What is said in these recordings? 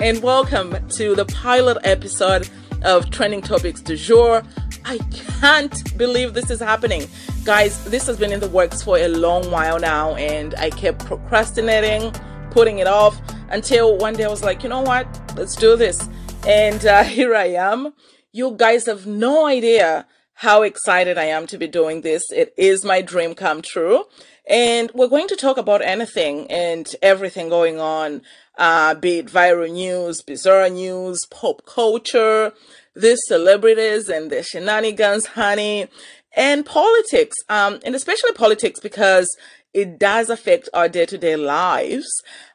And welcome to the pilot episode of Trending Topics du Jour. I can't believe this is happening. Guys, this has been in the works for a long while now, and I kept procrastinating, putting it off until one day I was like, you know what? Let's do this. And uh, here I am. You guys have no idea how excited I am to be doing this. It is my dream come true. And we're going to talk about anything and everything going on, uh, be it viral news, bizarre news, pop culture, these celebrities and their shenanigans, honey, and politics, um, and especially politics because it does affect our day-to-day lives,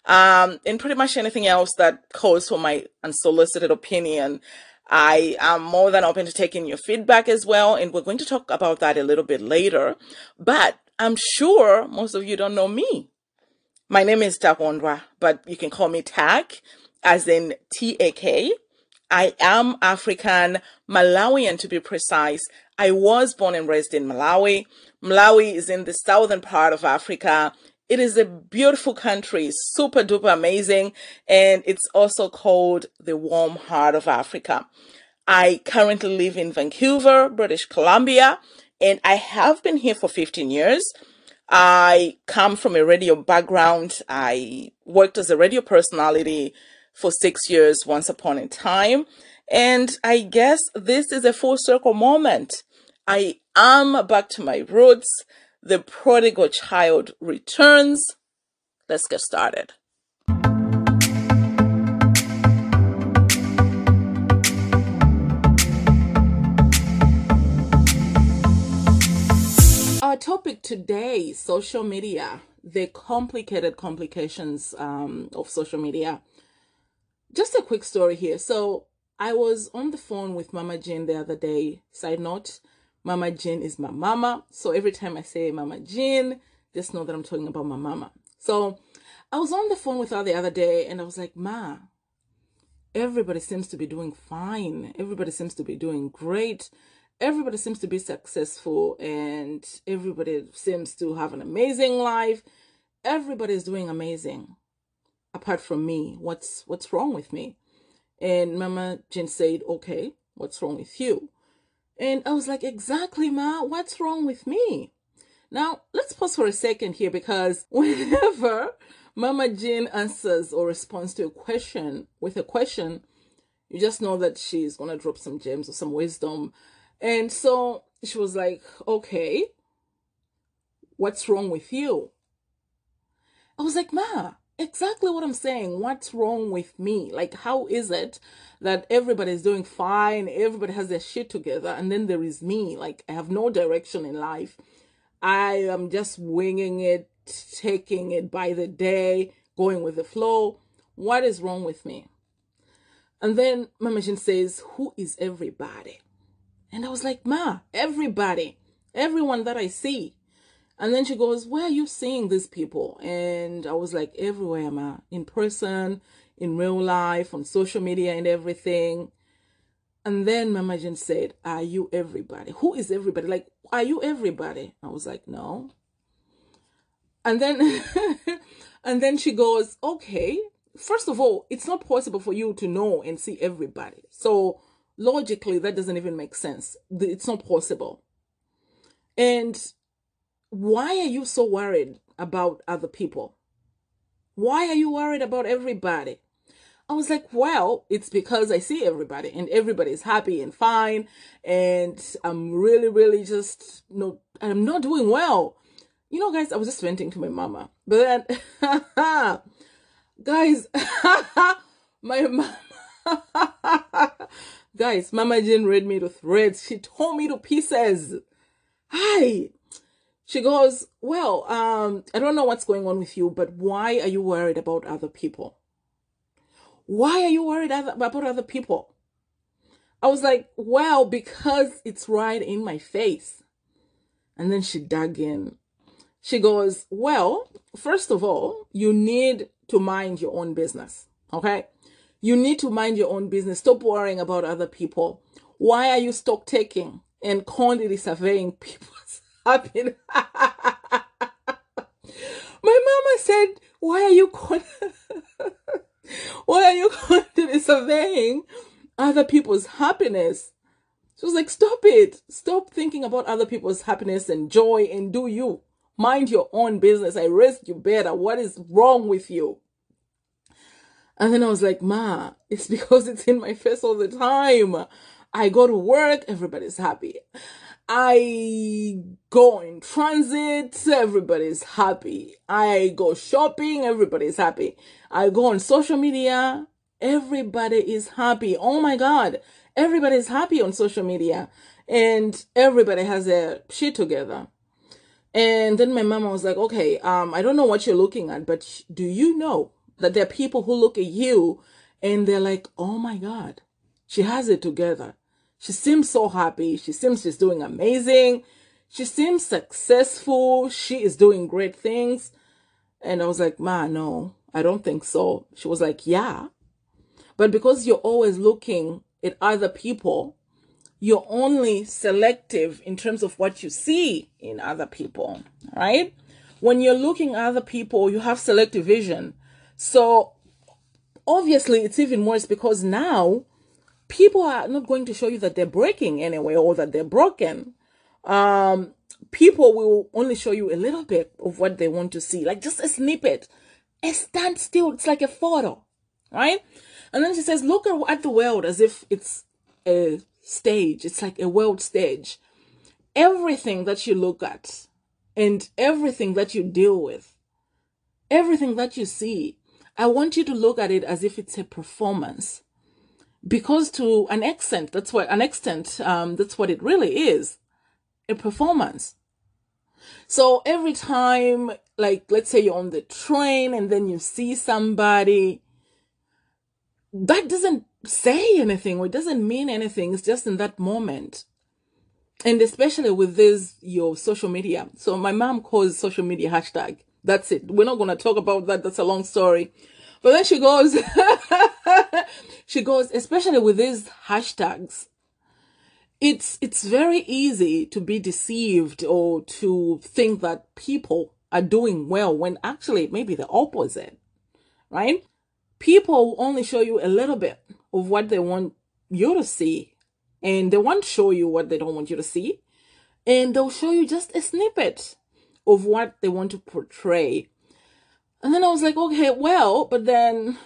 um, and pretty much anything else that calls for my unsolicited opinion. I am more than open to taking your feedback as well, and we're going to talk about that a little bit later. But I'm sure most of you don't know me. My name is Takondwa, but you can call me Tak, as in T A K. I am African, Malawian to be precise. I was born and raised in Malawi. Malawi is in the southern part of Africa. It is a beautiful country, super duper amazing, and it's also called the warm heart of Africa. I currently live in Vancouver, British Columbia, and I have been here for 15 years. I come from a radio background. I worked as a radio personality for six years once upon a time. And I guess this is a full circle moment. I am back to my roots. The prodigal child returns. Let's get started. Topic today social media, the complicated complications um, of social media. Just a quick story here. So, I was on the phone with Mama Jean the other day. Side note, Mama Jean is my mama. So, every time I say Mama Jean, just know that I'm talking about my mama. So, I was on the phone with her the other day and I was like, Ma, everybody seems to be doing fine. Everybody seems to be doing great everybody seems to be successful and everybody seems to have an amazing life. Everybody is doing amazing apart from me. What's what's wrong with me? And mama Jean said okay what's wrong with you? And i was like exactly ma what's wrong with me? Now let's pause for a second here because whenever mama Jean answers or responds to a question with a question you just know that she's gonna drop some gems or some wisdom and so she was like, okay, what's wrong with you? I was like, Ma, exactly what I'm saying. What's wrong with me? Like, how is it that everybody's doing fine, everybody has their shit together, and then there is me? Like, I have no direction in life. I am just winging it, taking it by the day, going with the flow. What is wrong with me? And then Mama Jean says, Who is everybody? And I was like, Ma, everybody, everyone that I see. And then she goes, Where are you seeing these people? And I was like, Everywhere, Ma, in person, in real life, on social media, and everything. And then Mama Jean said, Are you everybody? Who is everybody? Like, are you everybody? I was like, No. And then and then she goes, Okay, first of all, it's not possible for you to know and see everybody. So logically that doesn't even make sense it's not possible and why are you so worried about other people why are you worried about everybody I was like, well, it's because I see everybody and everybody's happy and fine. And I'm really, really just, know, I'm not doing well. You know, guys, I was just venting to my mama. But then, guys, my mama, Guys, Mama Jean read me to threads. She tore me to pieces. Hi. She goes, Well, um, I don't know what's going on with you, but why are you worried about other people? Why are you worried about other people? I was like, Well, because it's right in my face. And then she dug in. She goes, Well, first of all, you need to mind your own business. Okay. You need to mind your own business. Stop worrying about other people. Why are you stock taking and quantity surveying people's happiness? My mama said, "Why are you con- surveying other people's happiness. She was like, stop it. Stop thinking about other people's happiness and joy and do you. Mind your own business. I raised you better. What is wrong with you? And then I was like, Ma, it's because it's in my face all the time. I go to work, everybody's happy. I go in transit, everybody's happy. I go shopping, everybody's happy. I go on social media, everybody is happy. Oh my God, everybody's happy on social media and everybody has their shit together. And then my mama was like, okay, um, I don't know what you're looking at, but do you know that there are people who look at you and they're like, oh my God, she has it together. She seems so happy. She seems she's doing amazing. She seems successful. She is doing great things. And I was like, Ma, no, I don't think so. She was like, yeah. But because you're always looking at other people, you're only selective in terms of what you see in other people, right? When you're looking at other people, you have selective vision. So obviously it's even worse because now people are not going to show you that they're breaking anyway or that they're broken. Um, people will only show you a little bit of what they want to see, like just a snippet, a standstill. It's like a photo, right? And then she says, look at the world as if it's a stage. It's like a world stage. Everything that you look at and everything that you deal with, everything that you see I want you to look at it as if it's a performance. Because to an extent, that's what an extent, um, that's what it really is. A performance. So every time, like, let's say you're on the train and then you see somebody, that doesn't say anything or it doesn't mean anything. It's just in that moment. And especially with this, your social media. So my mom calls social media hashtag. That's it. We're not going to talk about that. That's a long story. But then she goes, she goes, especially with these hashtags, it's, it's very easy to be deceived or to think that people are doing well when actually maybe the opposite, right? People only show you a little bit of what they want you to see and they won't show you what they don't want you to see and they'll show you just a snippet of what they want to portray. And then I was like, okay, well, but then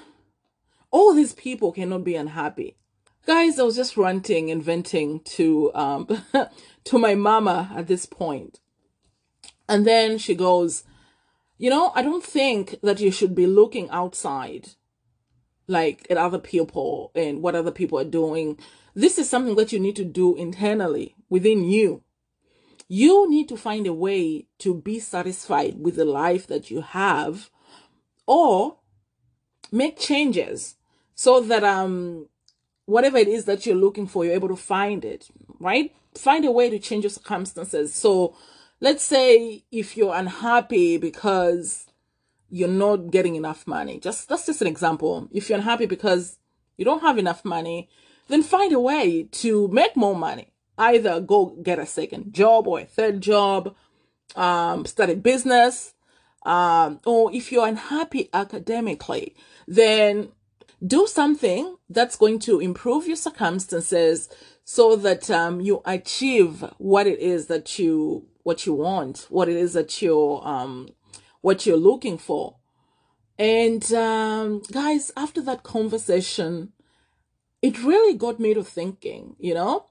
all these people cannot be unhappy. Guys, I was just ranting and venting to um to my mama at this point. And then she goes, you know, I don't think that you should be looking outside like at other people and what other people are doing. This is something that you need to do internally within you. You need to find a way to be satisfied with the life that you have or make changes so that um whatever it is that you're looking for you're able to find it right? Find a way to change your circumstances. So let's say if you're unhappy because you're not getting enough money just that's just an example. If you're unhappy because you don't have enough money then find a way to make more money either go get a second job or a third job, um, start a business, um, or if you're unhappy academically, then do something that's going to improve your circumstances so that um, you achieve what it is that you what you want, what it is that you're um, what you're looking for. And um, guys, after that conversation, it really got me to thinking, you know,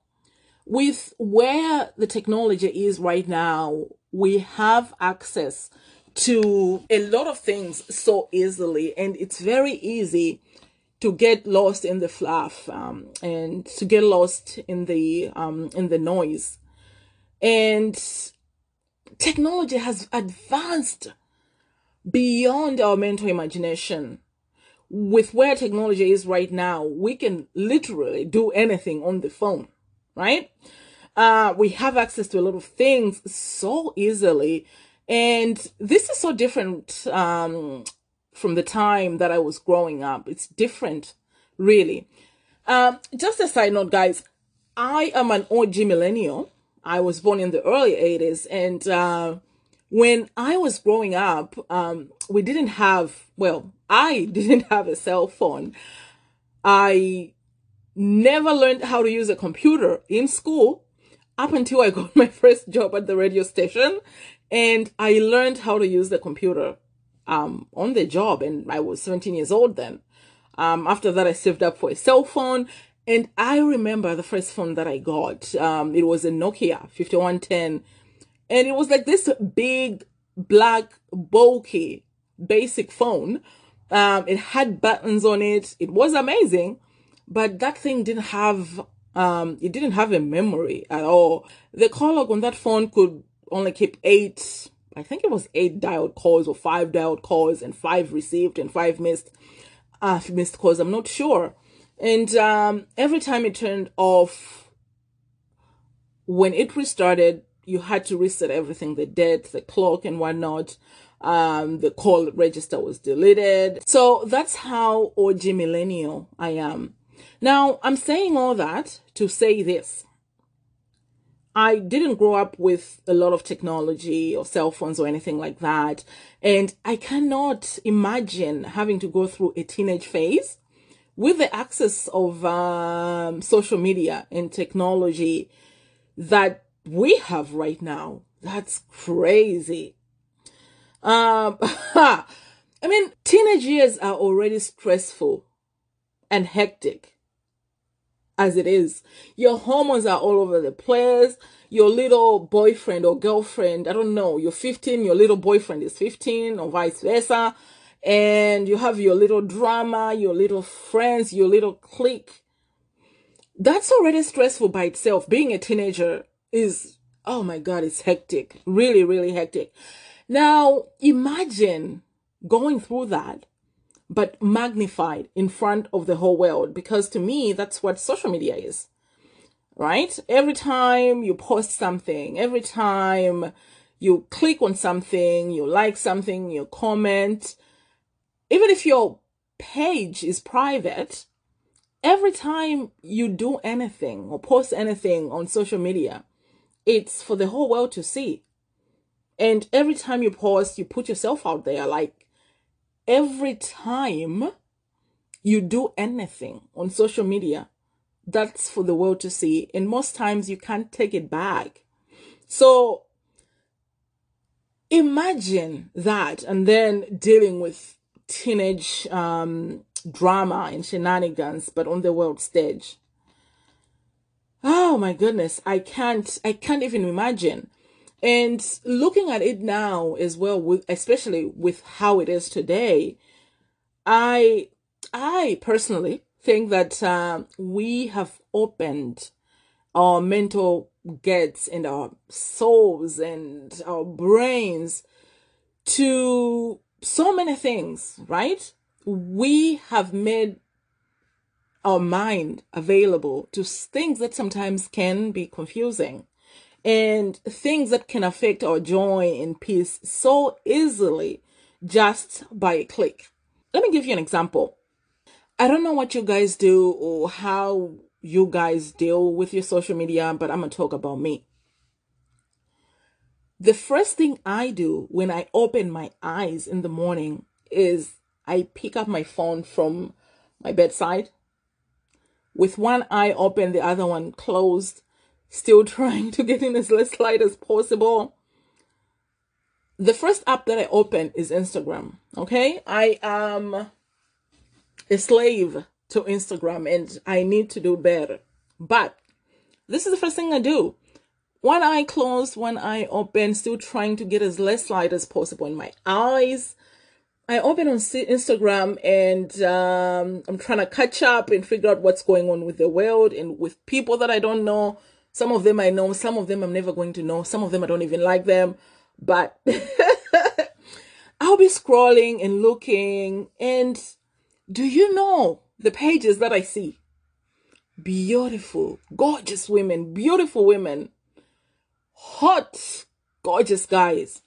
with where the technology is right now, we have access to a lot of things so easily, and it's very easy to get lost in the fluff um, and to get lost in the um, in the noise. And technology has advanced beyond our mental imagination. With where technology is right now, we can literally do anything on the phone right? Uh, we have access to a lot of things so easily. And this is so different um, from the time that I was growing up. It's different, really. Um, just a side note, guys, I am an OG millennial. I was born in the early 80s. And uh, when I was growing up, um, we didn't have, well, I didn't have a cell phone. I never learned how to use a computer in school up until I got my first job at the radio station. And I learned how to use the computer um, on the job. And I was 17 years old then. Um, after that, I saved up for a cell phone. And I remember the first phone that I got. Um, it was a Nokia 5110. And it was like this big, black, bulky, basic phone. Um, it had buttons on it. It was amazing. But that thing didn't have um, it didn't have a memory at all. The call log on that phone could only keep eight, I think it was eight dialed calls or five dialed calls and five received and five missed, uh, missed calls. I'm not sure. And um, every time it turned off, when it restarted, you had to reset everything the date, the clock, and whatnot. Um, the call register was deleted. So that's how OG millennial I am. Now, I'm saying all that to say this. I didn't grow up with a lot of technology or cell phones or anything like that. And I cannot imagine having to go through a teenage phase with the access of um, social media and technology that we have right now. That's crazy. Um, I mean, teenage years are already stressful and hectic as it is. Your hormones are all over the place. Your little boyfriend or girlfriend, I don't know, you're 15, your little boyfriend is 15 or vice versa. And you have your little drama, your little friends, your little clique. That's already stressful by itself. Being a teenager is, oh my God, it's hectic. Really, really hectic. Now, imagine going through that but magnified in front of the whole world because to me that's what social media is right? Every time you post something every time you click on something you like something you comment even if your page is private every time you do anything or post anything on social media it's for the whole world to see. And every time you post you put yourself out there like every time you do anything on social media, that's for the world to see. And most times you can't take it back. So imagine that and then dealing with teenage um, drama and shenanigans, but on the world stage. Oh my goodness, I can't, I can't even imagine. And looking at it now as well, with especially with how it is today, I I personally think that uh, we have opened our mental gates and our souls and our brains to so many things, right? We have made our mind available to things that sometimes can be confusing and things that can affect our joy and peace so easily just by a click. Let me give you an example. I don't know what you guys do or how you guys deal with your social media, but I'm going to talk about me. The first thing I do when I open my eyes in the morning is I pick up my phone from my bedside with one eye open, the other one closed, still trying to get in as less light as possible. The first app that I open is Instagram. Okay. I am a slave to Instagram and I need to do better. But this is the first thing I do. One eye closed, one eye open, still trying to get as less light as possible in my eyes. I open on Instagram and um, I'm trying to catch up and figure out what's going on with the world and with people that I don't know some of them I know, some of them I'm never going to know, some of them I don't even like them, but I'll be scrolling and looking. And do you know the pages that I see? Beautiful, gorgeous women, beautiful women, hot, gorgeous guys,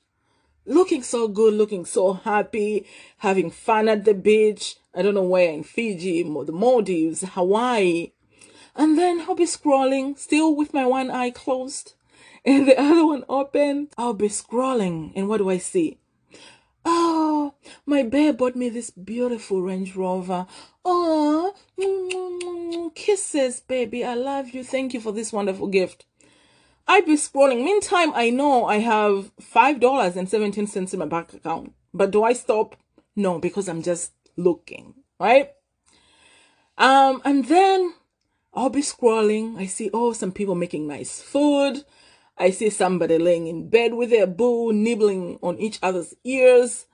looking so good, looking so happy, having fun at the beach. I don't know where in Fiji, the Maldives, Hawaii, and then I'll be scrolling, still with my one eye closed and the other one open. I'll be scrolling, and what do I see? Oh, my bear bought me this beautiful Range Rover. Oh, mm, mm, mm, kisses, baby. I love you. Thank you for this wonderful gift. I'd be scrolling. Meantime, I know I have $5.17 in my bank account. But do I stop? No, because I'm just looking, right? Um, and then I'll be scrolling. I see, oh, some people making nice food. I see somebody laying in bed with their boo, nibbling on each other's ears.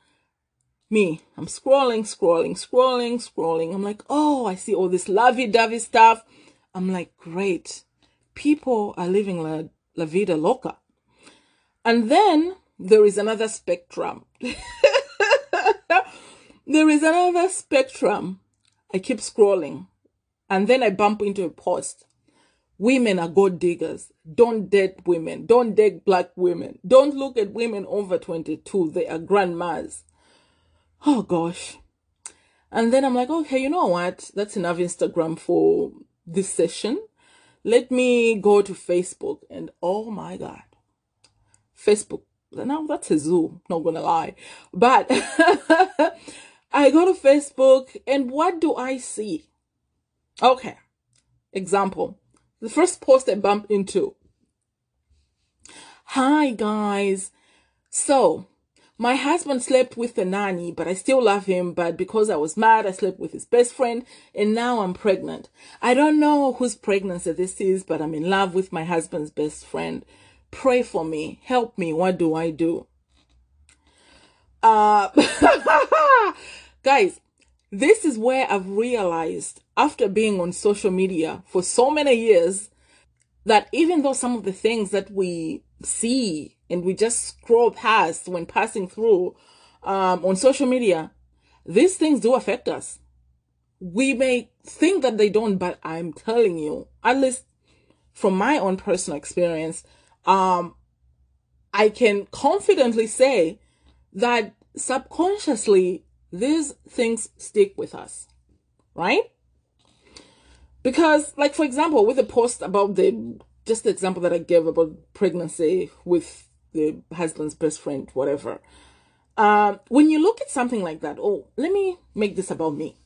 Me, I'm scrolling, scrolling, scrolling, scrolling. I'm like, oh, I see all this lovey dovey stuff. I'm like, great. People are living la, la vida loca. And then there is another spectrum. there is another spectrum. I keep scrolling. And then I bump into a post. Women are gold diggers. Don't date women. Don't date black women. Don't look at women over 22. They are grandmas oh gosh. And then I'm like, okay, you know what? That's enough Instagram for this session. Let me go to Facebook and oh my God, Facebook. Now that's a zoo, not gonna lie. But I go to Facebook and what do I see? Okay. Example. The first post I bump into. Hi guys. So my husband slept with the nanny, but I still love him. But because I was mad, I slept with his best friend, and now I'm pregnant. I don't know whose pregnancy this is, but I'm in love with my husband's best friend. Pray for me. Help me. What do I do? Uh, guys, this is where I've realized after being on social media for so many years that even though some of the things that we see and we just scroll past when passing through um, on social media, these things do affect us. We may think that they don't, but I'm telling you, at least from my own personal experience, um, I can confidently say that subconsciously these things stick with us, right? Because, like, for example, with the post about the just the example that I gave about pregnancy with the husband's best friend, whatever. Um, when you look at something like that, oh, let me make this about me.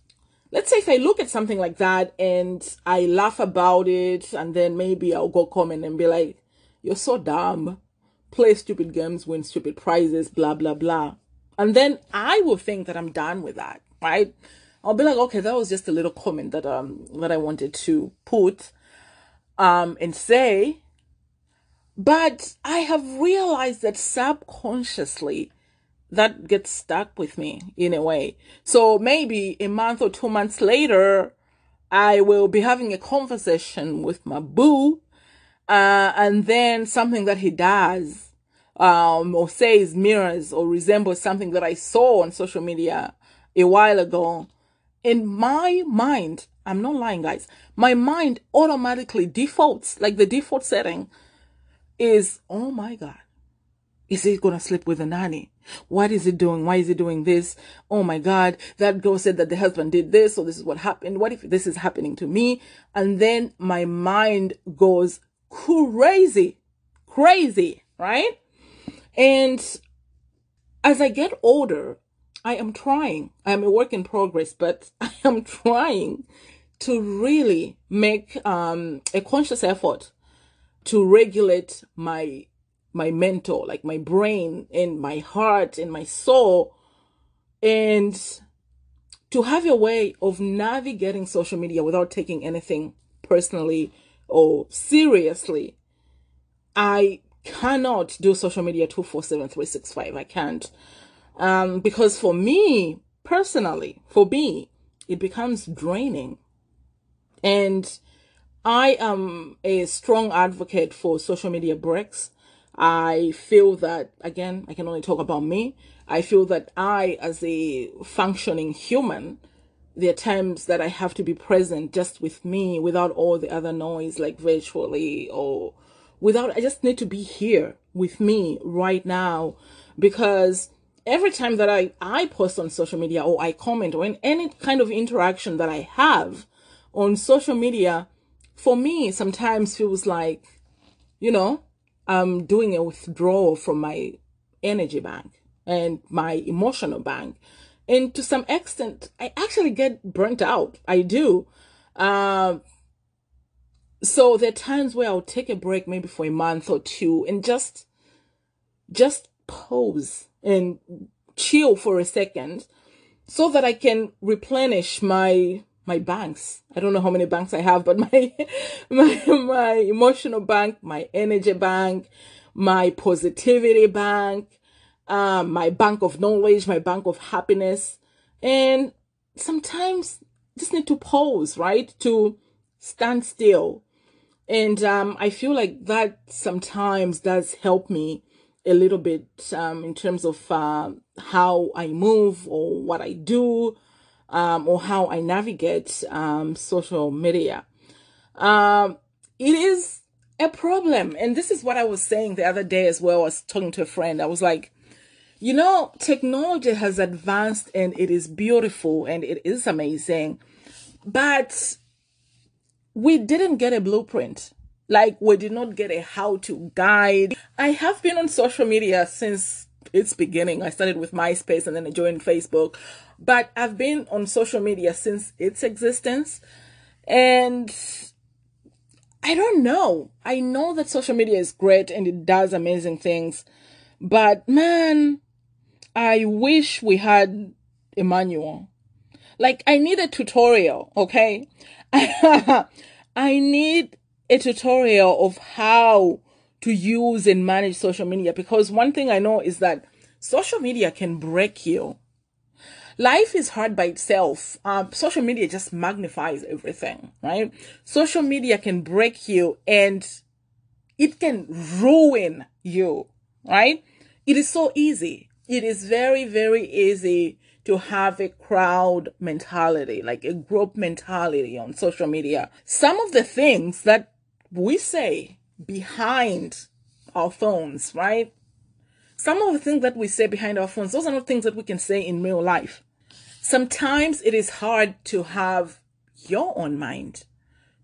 Let's say if I look at something like that and I laugh about it, and then maybe I'll go comment and be like, You're so dumb. Play stupid games, win stupid prizes, blah, blah, blah. And then I will think that I'm done with that, right? I'll be like, okay, that was just a little comment that um that I wanted to put um and say. But I have realized that subconsciously that gets stuck with me in a way. So maybe a month or two months later, I will be having a conversation with my boo, uh, and then something that he does, um, or says mirrors or resembles something that I saw on social media a while ago in my mind, I'm not lying, guys, my mind automatically defaults, like the default setting is, oh my God, is he gonna sleep with a nanny? What is he doing? Why is he doing this? Oh my God, that girl said that the husband did this, so this is what happened. What if this is happening to me? And then my mind goes crazy, crazy, right? And as I get older, I am trying. I am a work in progress, but I am trying to really make um, a conscious effort to regulate my my mental, like my brain and my heart and my soul, and to have a way of navigating social media without taking anything personally or seriously. I cannot do social media 247 365. I can't. Um, because for me, personally, for me, it becomes draining. And I am a strong advocate for social media breaks. I feel that, again, I can only talk about me. I feel that I, as a functioning human, there are times that I have to be present just with me without all the other noise, like virtually or without, I just need to be here with me right now because every time that I, I post on social media or I comment or in any kind of interaction that I have on social media, for me, sometimes feels like, you know, I'm doing a withdrawal from my energy bank and my emotional bank. And to some extent, I actually get burnt out. I do. Uh, so there are times where I'll take a break maybe for a month or two and just just pause and chill for a second so that I can replenish my my banks. I don't know how many banks I have, but my my my emotional bank, my energy bank, my positivity bank, um, my bank of knowledge, my bank of happiness. And sometimes just need to pause, right? To stand still. And um, I feel like that sometimes does help me a little bit um, in terms of uh, how I move or what I do um, or how I navigate um, social media. Um, it is a problem. And this is what I was saying the other day as well. I was talking to a friend. I was like, you know, technology has advanced and it is beautiful and it is amazing, but we didn't get a blueprint. Like, we did not get a how to guide. I have been on social media since its beginning. I started with MySpace and then I joined Facebook, but I've been on social media since its existence. And I don't know. I know that social media is great and it does amazing things, but man, I wish we had a manual. Like, I need a tutorial, okay? I need a tutorial of how to use and manage social media because one thing I know is that social media can break you. Life is hard by itself. Um, social media just magnifies everything, right? Social media can break you and it can ruin you, right? It is so easy. It is very, very easy to have a crowd mentality, like a group mentality on social media. Some of the things that we say behind our phones, right? Some of the things that we say behind our phones, those are not things that we can say in real life. Sometimes it is hard to have your own mind,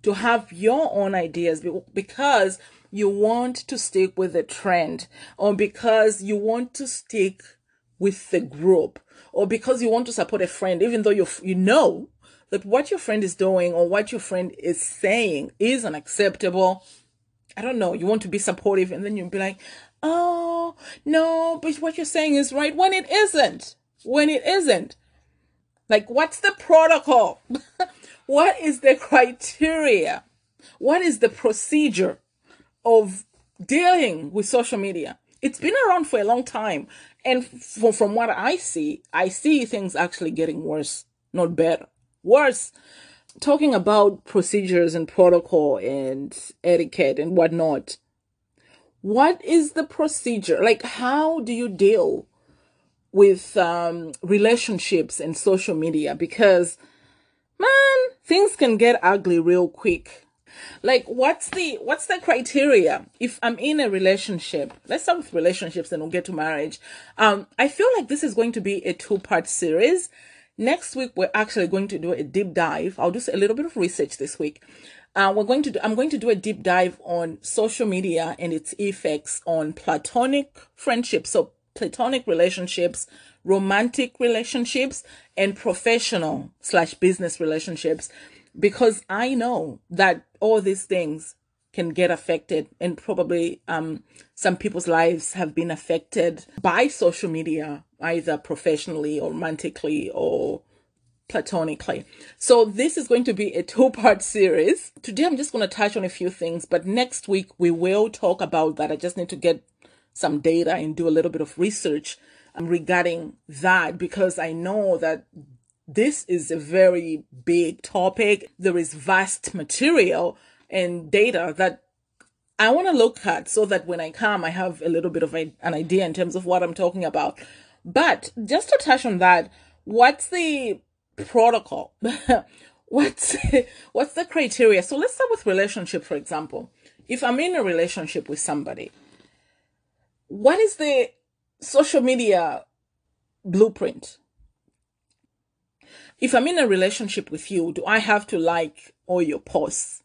to have your own ideas because you want to stick with the trend or because you want to stick with the group or because you want to support a friend, even though you you know that what your friend is doing or what your friend is saying is unacceptable. I don't know. You want to be supportive and then you'll be like, oh, no, but what you're saying is right when it isn't. When it isn't. Like, what's the protocol? what is the criteria? What is the procedure of dealing with social media? It's been around for a long time. And from, from what I see, I see things actually getting worse, not better. Worse. Talking about procedures and protocol and etiquette and whatnot. What is the procedure? Like, how do you deal with um, relationships and social media? Because, man, things can get ugly real quick like what's the what's the criteria? If i'm in a relationship let's start with relationships and we'll get to marriage. Um i feel like this is going to be a two part series. Next week we're actually going to do a deep dive. I'll do a little bit of research this week. Uh, we're going to do, i'm going to do a deep dive on social media and its effects on platonic friendships. So platonic relationships romantic relationships and professional slash business relationships because I know that all these things can get affected and probably um, some people's lives have been affected by social media either professionally or romantically or platonically. So this is going to be a two part series. Today i'm just going to touch on a few things but next week we will talk about that. I just need to get some data and do a little bit of research um, regarding that because i know that this is a very big topic. There is vast material and data that I want to look at so that when I come, I have a little bit of an idea in terms of what I'm talking about. But just to touch on that, what's the protocol? what's what's the criteria? So let's start with relationship, for example. If I'm in a relationship with somebody, what is the social media blueprint? If I'm in a relationship with you, do I have to like all your posts?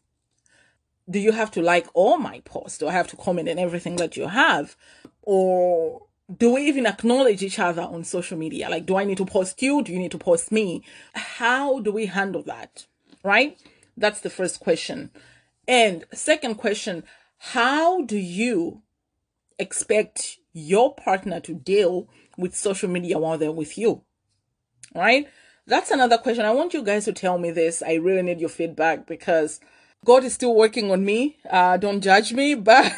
Do you have to like all my posts? Do I have to comment on everything that you have? Or do we even acknowledge each other on social media? Like, do I need to post you? Do you need to post me? How do we handle that? Right? That's the first question. And second question, how do you expect your partner to deal with social media while they're with you? Right? That's another question. I want you guys to tell me this. I really need your feedback because God is still working on me. Uh, don't judge me, but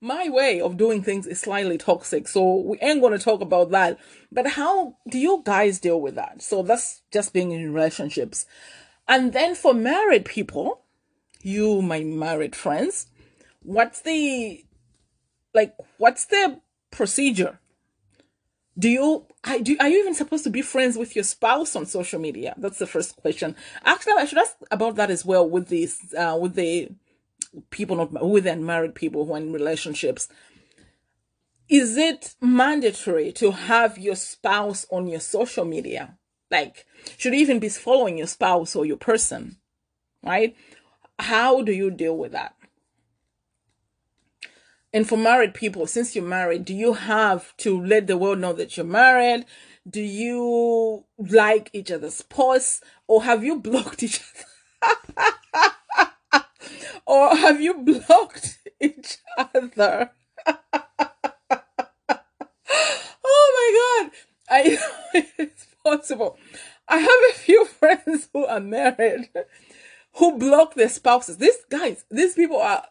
my way of doing things is slightly toxic. So we ain't going to talk about that. But how do you guys deal with that? So that's just being in relationships. And then for married people, you, my married friends, what's the, like, what's the procedure? Do you, I, do, are you even supposed to be friends with your spouse on social media? That's the first question. Actually, I should ask about that as well with these, uh, with the people not with unmarried people who are in relationships. Is it mandatory to have your spouse on your social media? Like should you even be following your spouse or your person? Right? How do you deal with that and for married people since you're married do you have to let the world know that you're married do you like each other's posts or have you blocked each other or have you blocked each other? oh my god. I it's possible. I have a few friends who are married who block their spouses. These guys, these people are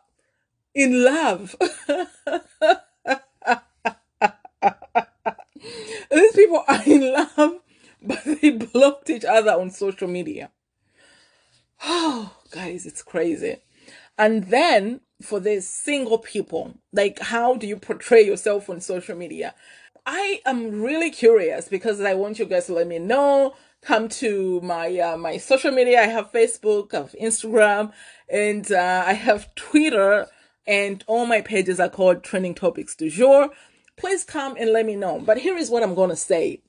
in love. these people are in love, but they blocked each other on social media. Oh, guys, it's crazy. And then for the single people, like how do you portray yourself on social media? I am really curious because I want you guys to let me know. Come to my uh, my social media. I have Facebook, I have Instagram, and uh, I have Twitter, and all my pages are called Trending Topics du Jour. Please come and let me know. But here is what I'm gonna say.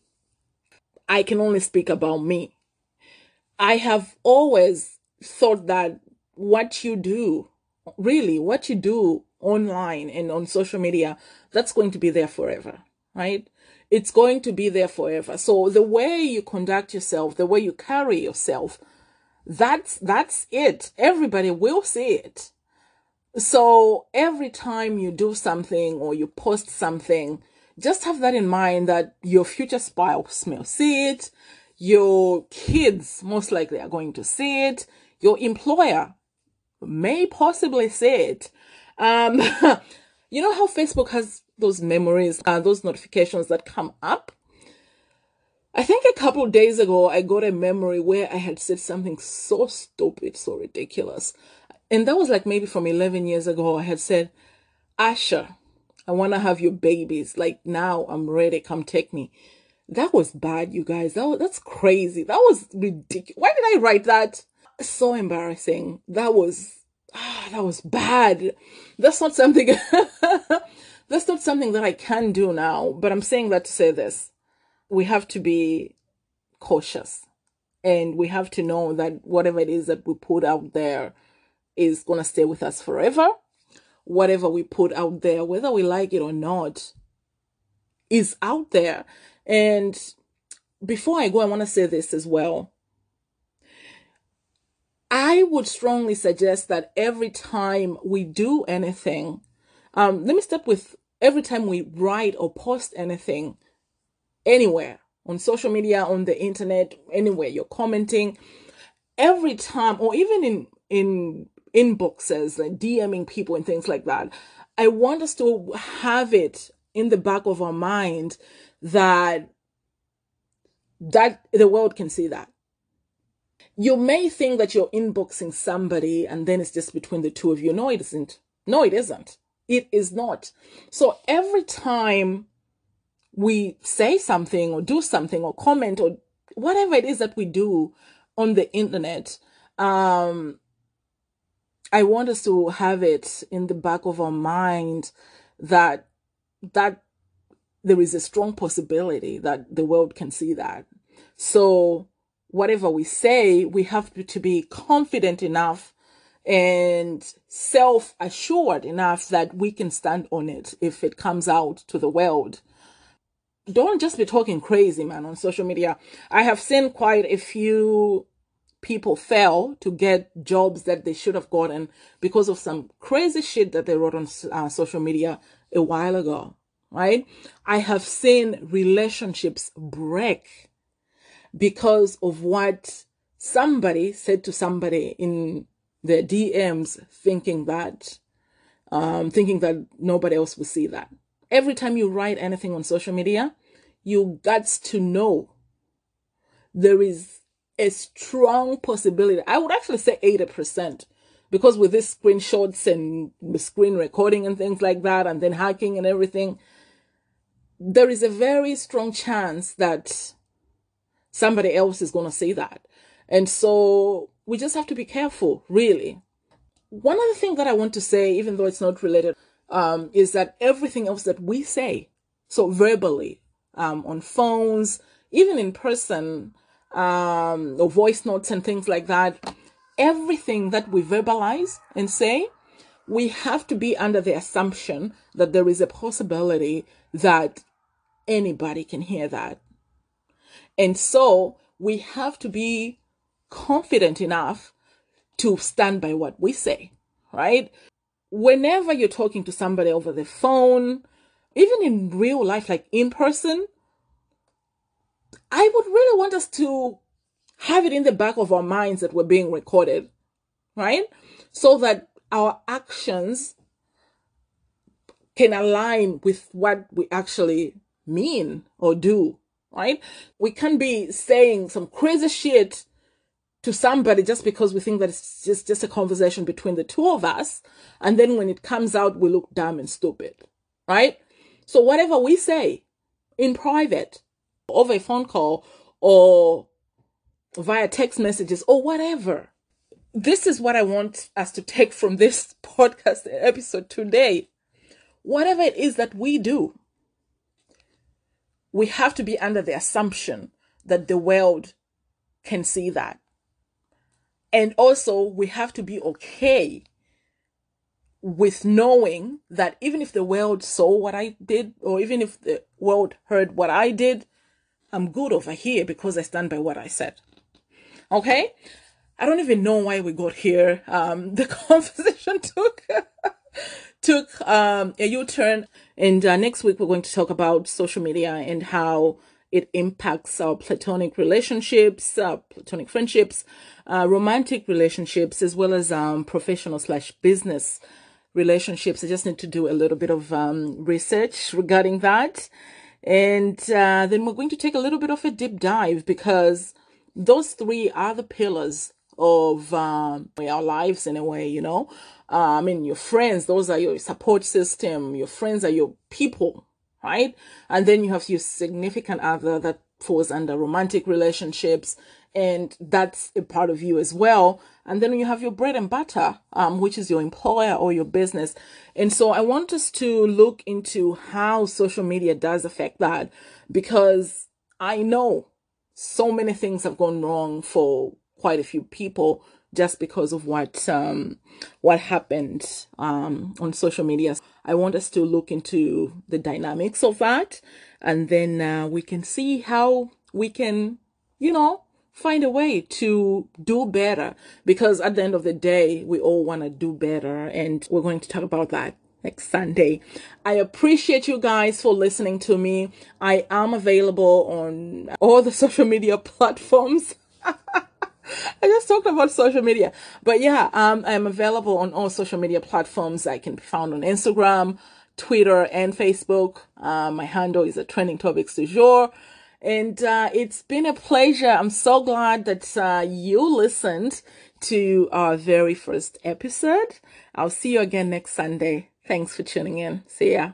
I can only speak about me. I have always thought that what you do, really, what you do online and on social media, that's going to be there forever, right? It's going to be there forever. So the way you conduct yourself, the way you carry yourself, that's, that's it. Everybody will see it. So every time you do something or you post something, just have that in mind that your future spouse may see it. Your kids most likely are going to see it. Your employer may possibly see it. Um, you know how Facebook has those memories, uh, those notifications that come up? I think a couple days ago, I got a memory where I had said something so stupid, so ridiculous. And that was like maybe from 11 years ago. I had said, Usher, I want to have your babies. Like now I'm ready. Come take me. That was bad, you guys. That was, that's crazy. That was ridiculous. Why did I write that? so embarrassing. That was ah, that was bad. That's not something that's not something that I can do now, but I'm saying that to say this. We have to be cautious and we have to know that whatever it is that we put out there is going to stay with us forever. Whatever we put out there, whether we like it or not, is out there. And before I go, I want to say this as well. I would strongly suggest that every time we do anything, um, let me start with every time we write or post anything anywhere on social media, on the internet, anywhere you're commenting, every time, or even in in inboxes, and DMing people and things like that, I want us to have it in the back of our mind that that the world can see that you may think that you're inboxing somebody and then it's just between the two of you. No, it isn't. No, it isn't. It is not. So every time we say something or do something or comment or whatever it is that we do on the internet, um, I want us to have it in the back of our mind that that there is a strong possibility that the world can see that. So whatever we say, we have to be confident enough and self assured enough that we can stand on it if it comes out to the world. don't just be talking crazy, man, on social media. I have seen quite a few people fail to get jobs that they should have gotten because of some crazy shit that they wrote on uh, social media a while ago, right? I have seen relationships break because of what somebody said to somebody in their DMs, thinking that, um, thinking that nobody else will see that. Every time you write anything on social media, you got to know there is a strong possibility. I would actually say 80%. Because with these screenshots and screen recording and things like that, and then hacking and everything, there is a very strong chance that somebody else is going to see that. And so we just have to be careful, really. One other thing that I want to say, even though it's not related, um, is that everything else that we say, so verbally, um, on phones, even in person, um, or voice notes and things like that, everything that we verbalize and say, we have to be under the assumption that there is a possibility that anybody can hear that. And so we have to be confident enough to stand by what we say, right? Whenever you're talking to somebody over the phone, even in real life, like in person, I would really want us to have it in the back of our minds that we're being recorded, right? So that our actions can align with what we actually mean or do, right? We can't be saying some crazy shit to somebody just because we think that it's just, just a conversation between the two of us. And then when it comes out, we look dumb and stupid, right? So whatever we say in private, over a phone call or via text messages or whatever. This is what I want us to take from this podcast episode today. Whatever it is that we do, we have to be under the assumption that the world can see that. And also, we have to be okay with knowing that even if the world saw what I did, or even if the world heard what I did, I'm good over here because I stand by what I said. Okay? I don't even know why we got here. Um, the conversation took took um, a U-turn, and uh, next week we're going to talk about social media and how it impacts our platonic relationships, uh, platonic friendships, uh, romantic relationships, as well as um, professional slash business relationships. I just need to do a little bit of um, research regarding that. And uh, then we're going to take a little bit of a deep dive because those three are the pillars of um, our lives in a way, you know. Uh, I mean, your friends, those are your support system. Your friends are your people, right? And then you have your significant other that falls under romantic relationships, and that's a part of you as well. And then you have your bread and butter, um, which is your employer or your business. And so I want us to look into how social media does affect that because I know so many things have gone wrong for quite a few people just because of what um, what happened um, on social media. I want us to look into the dynamics of that, and then uh, we can see how we can, you know, find a way to do better because at the end of the day, we all want to do better. And we're going to talk about that next Sunday. I appreciate you guys for listening to me. I am available on all the social media platforms. I just talked about social media, but yeah, um, I'm available on all social media platforms. I can be found on Instagram, Twitter, and Facebook. Uh, my handle is a trending topics du jour. And uh, it's been a pleasure. I'm so glad that uh, you listened to our very first episode. I'll see you again next Sunday. Thanks for tuning in. See ya.